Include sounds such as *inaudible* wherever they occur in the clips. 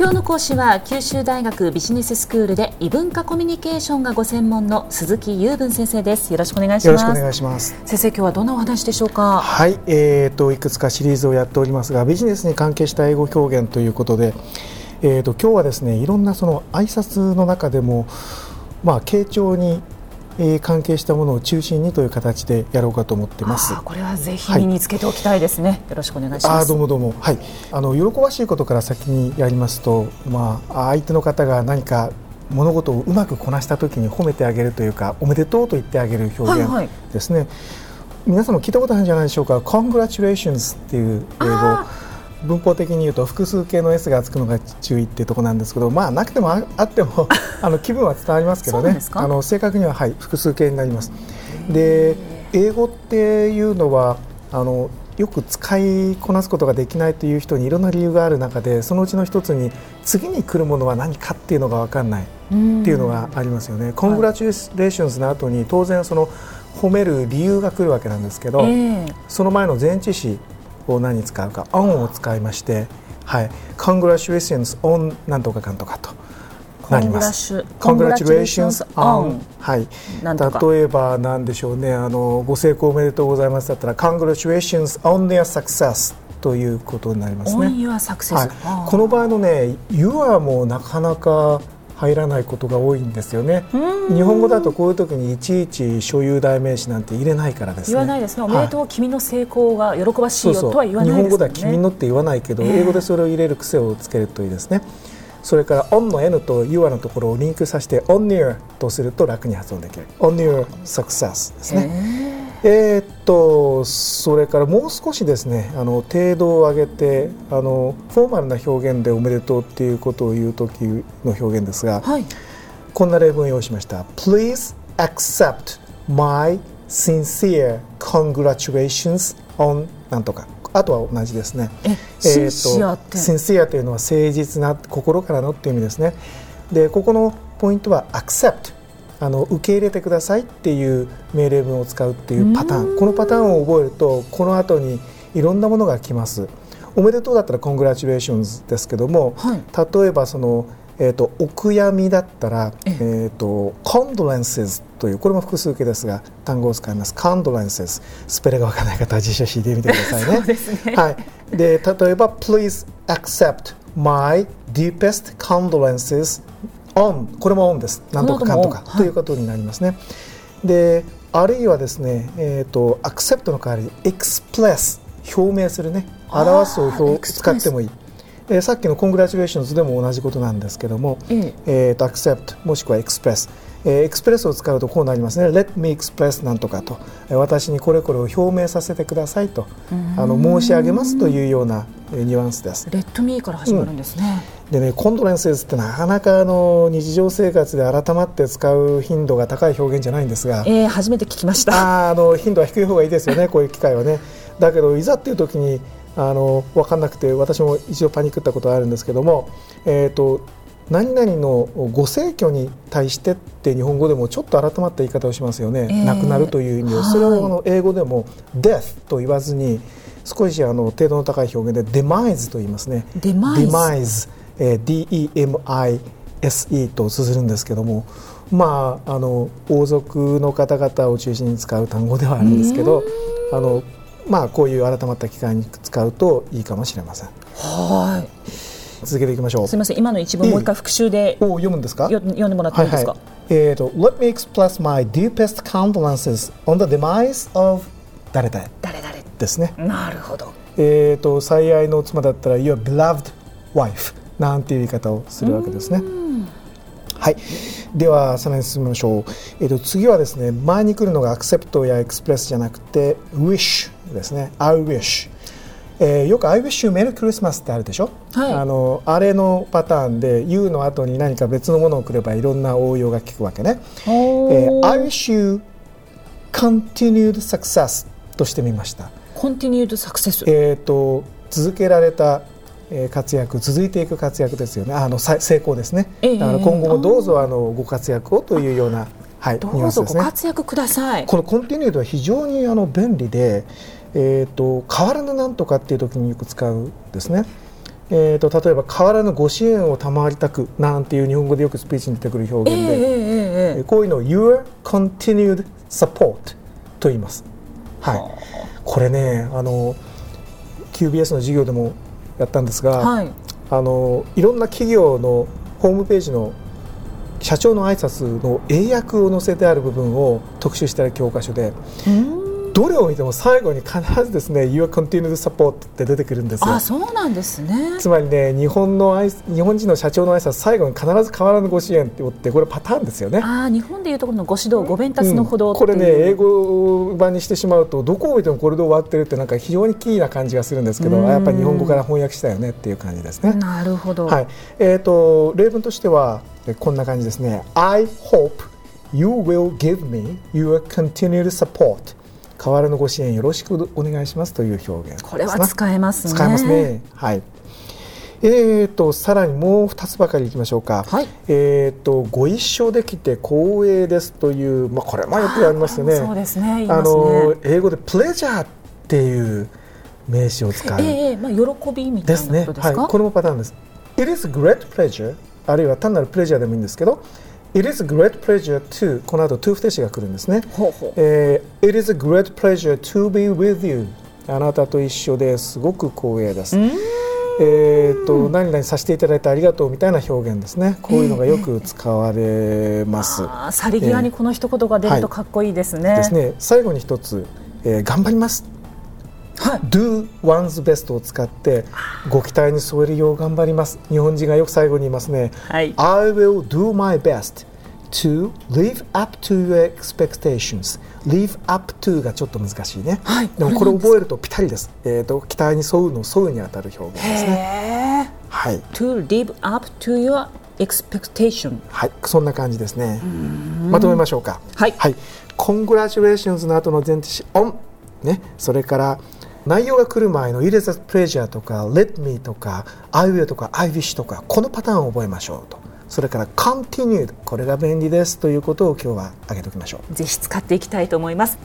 今日の講師は九州大学ビジネススクールで異文化コミュニケーションがご専門の鈴木雄文先生です。よろしくお願いします。よろしくお願いします。先生今日はどんなお話でしょうか？はいえーといくつかシリーズをやっておりますがビジネスに関係した英語表現ということでえーと今日はですねいろんなその挨拶の中でもまあ傾聴にえー、関係したものを中心にという形でやろうかと思ってます。これはぜひ身につけておきたいですね、はい、よろしくお願いします。あどうもどうも。はい。あの喜ばしいことから先にやりますとまあ相手の方が何か物事をうまくこなしたときに褒めてあげるというかおめでとうと言ってあげる表現ですね、はいはい、皆さんも聞いたことあるんじゃないでしょうか。Congratulations っていう英語文法的に言うと複数形の S がつくのが注意っていうところなんですけどまあなくてもあっても *laughs* あの気分は伝わりますけどねあの正確には、はい、複数形になります。で英語っていうのはあのよく使いこなすことができないという人にいろんな理由がある中でそのうちの一つに次に来るものは何かっていうのが分かんないっていうのがありますよね。コングラチュレーションズの後に当然その褒める理由が来るわけなんですけど、えー、その前の前置詞を何に使うか on を使いまして、はい、congratulations on なんとかかんとかと。なります。Congratulations on はい。例えばなんでしょうね。あのご成功おめでとうございますだったら Congratulations on their success ということになりますね。はい、この場合のね、Your もなかなか入らないことが多いんですよね。日本語だとこういう時にいちいち所有代名詞なんて入れないからですね。言わないですね。おめでとう、はい、君の成功が喜ばしいよとは言わない、ね、日本語では君のって言わないけど、えー、英語でそれを入れる癖をつけるといいですね。それから on の N と your のところをリンクさせて on your とすると楽に発音できる。on your success ですね。えー、っとそれからもう少しですねあの程度を上げてあのフォーマルな表現でおめでとうっていうことを言う時の表現ですが、はい、こんな例文を用意しました。Please accept my sincere congratulations on なんとか。あとは同じですね。ええー、とシンシアというのは誠実な心からのっていう意味ですね。でここのポイントは accept あの受け入れてくださいっていう命令文を使うっていうパターン。このパターンを覚えるとこの後にいろんなものが来ます。おめでとうだったらコングラチュレーションズですけども、はい、例えばそのえーと、お悔やみだったら、えーと、コンドレンセスというこれも複数形ですが単語を使います。コンドレンセススペルがわからない方は辞書引いてみてくださいね。ね。はい、で例えば「Please accept my deepest condolences on これも on です。なんとかかんとか、ということになりますね。であるいはですね、えーと、 accept の代わりに express 表明するね。表すを表使ってもいい。えー、さっきの congratulations でも同じことなんですけども、うん、えーと、 accept もしくは express、えー、 express を使うとこうなりますね。Let me express なんとかと、えー、私にこれこれを表明させてくださいと。あの申し上げますというような、えー、ニュアンスです。レッドミーから始まるんですね、うんでねコンドレンセスってなかなかあの日常生活で改まって使う頻度が高い表現じゃないんですが、えー、初めて聞きました。ああの頻度は低い方がいいですよね *laughs* こういう機会はね。だけどいざっていう時にあの分かんなくて私も一度パニックったことがあるんですけども、えーと、何々のご逝去に対してって日本語でもちょっと改まった言い方をしますよね、えー、亡くなるという意味を。それをあの英語でも death と言わずに少しあの程度の高い表現で demise と言いますね。Demise えー、DEMISE と綴るんですけどもまああの王族の方々を中心に使う単語ではあるんですけどあのまあこういう改まった機会に使うといいかもしれません。はい続けていきましょう。すみません、今の一文もう一回復習で、お読むんですか？読んでもらっていいですか？はいはい、えっ、ー、と、Let me express my deepest condolences on the demise of 誰々誰々ですね。なるほど。えっ、ー、と最愛の妻だったら Your beloved wife なんていう言い方をするわけですね。はい、ではさらに進みましょう、えー、と次はですね前に来るのがアクセプトやエクスプレスじゃなくて wish ですね。I wish えー、よく I wish you Merry Christmas ってあるでしょ、はい、あのあれのパターンで You の後に何か別のものをくればいろんな応用が効くわけね、えー、I wish you continued success としてみました。Continued success えっ、と続けられた活躍続いていく活躍ですよね。あの成功ですね、えー、だから今後もどうぞあのご活躍をというような、はい、どうぞご活躍ください。このコンティニュードは非常にあの便利で、えーと、変わらぬなんとかっていう時によく使うですね。えーと、例えば変わらぬご支援を賜りたくなんていう日本語でよくスピーチに出てくる表現で、えーえー、こういうのを Your continued support と言います。はい、これねあの QBS の授業でもやったんですが、はい、あのいろんな企業のホームページの社長の挨拶の英訳を載せてある部分を特集してある教科書で。どれを見ても最後に必ずですね Your continued support って出てくるんですよ。あ、そうなんですね。つまりね、日本の日本人の社長の挨拶最後に必ず変わらぬご支援って言ってこれパターンですよね。あ、日本でいうところのご指導、ご弁達のほど、うん、これね英語版にしてしまうとどこを見てもこれで終わってるってなんか非常にキーな感じがするんですけど、やっぱり日本語から翻訳したよねっていう感じですね。なるほど。はい。えっ、ー、と例文としてはこんな感じですね。I hope you will give me your continued support. 代わりのご支援よろしくお願いしますという表現これは使えますね。使えますね。はい。えーと、さらにもう2つばかりいきましょうか、はい、えーと、ご一緒できて光栄ですという、まあ、これもよくありますよね。そうですね、ね、あの英語でプレジャーっていう名詞を使う、えーまあ、喜びみたいなことですね、はい、これもパターンです。It is great pleasure あるいは単なるプレジャーでもいいんですけど It is a great pleasure to この後 to 不定詞が来るんですね。ほうほうえー、It is a great pleasure to be with you あなたと一緒ですごく光栄です。えーと、何々させていただいてありがとうみたいな表現ですね、こういうのがよく使われます。去り際にこの一言が出るとかっこいいですね。はい、ですね最後に一つ、えー、頑張りますはい、do one's best を使ってご期待に添えるよう頑張ります。日本人がよく最後に言いますね、はい、I will do my best to live up to your expectations. Live up to がちょっと難しいね、はい、でもこれ覚えるとぴたりです、えーと、期待に沿うの沿うにあたる表現ですね。はい。To live up to your expectation はい。そんな感じですね。まとめましょうか。はい、はい、congratulations の後の前置詞 on ね。それから内容が来る前の It is a pleasure とか Let me とか I will とか I wish とかこのパターンを覚えましょうと。それから Continued これが便利ですということを今日は挙げておきましょう。ぜひ使っていきたいと思います。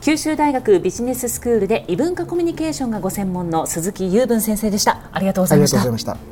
九州大学ビジネススクールで異文化コミュニケーションがご専門の鈴木雄文先生でした。ありがとうございました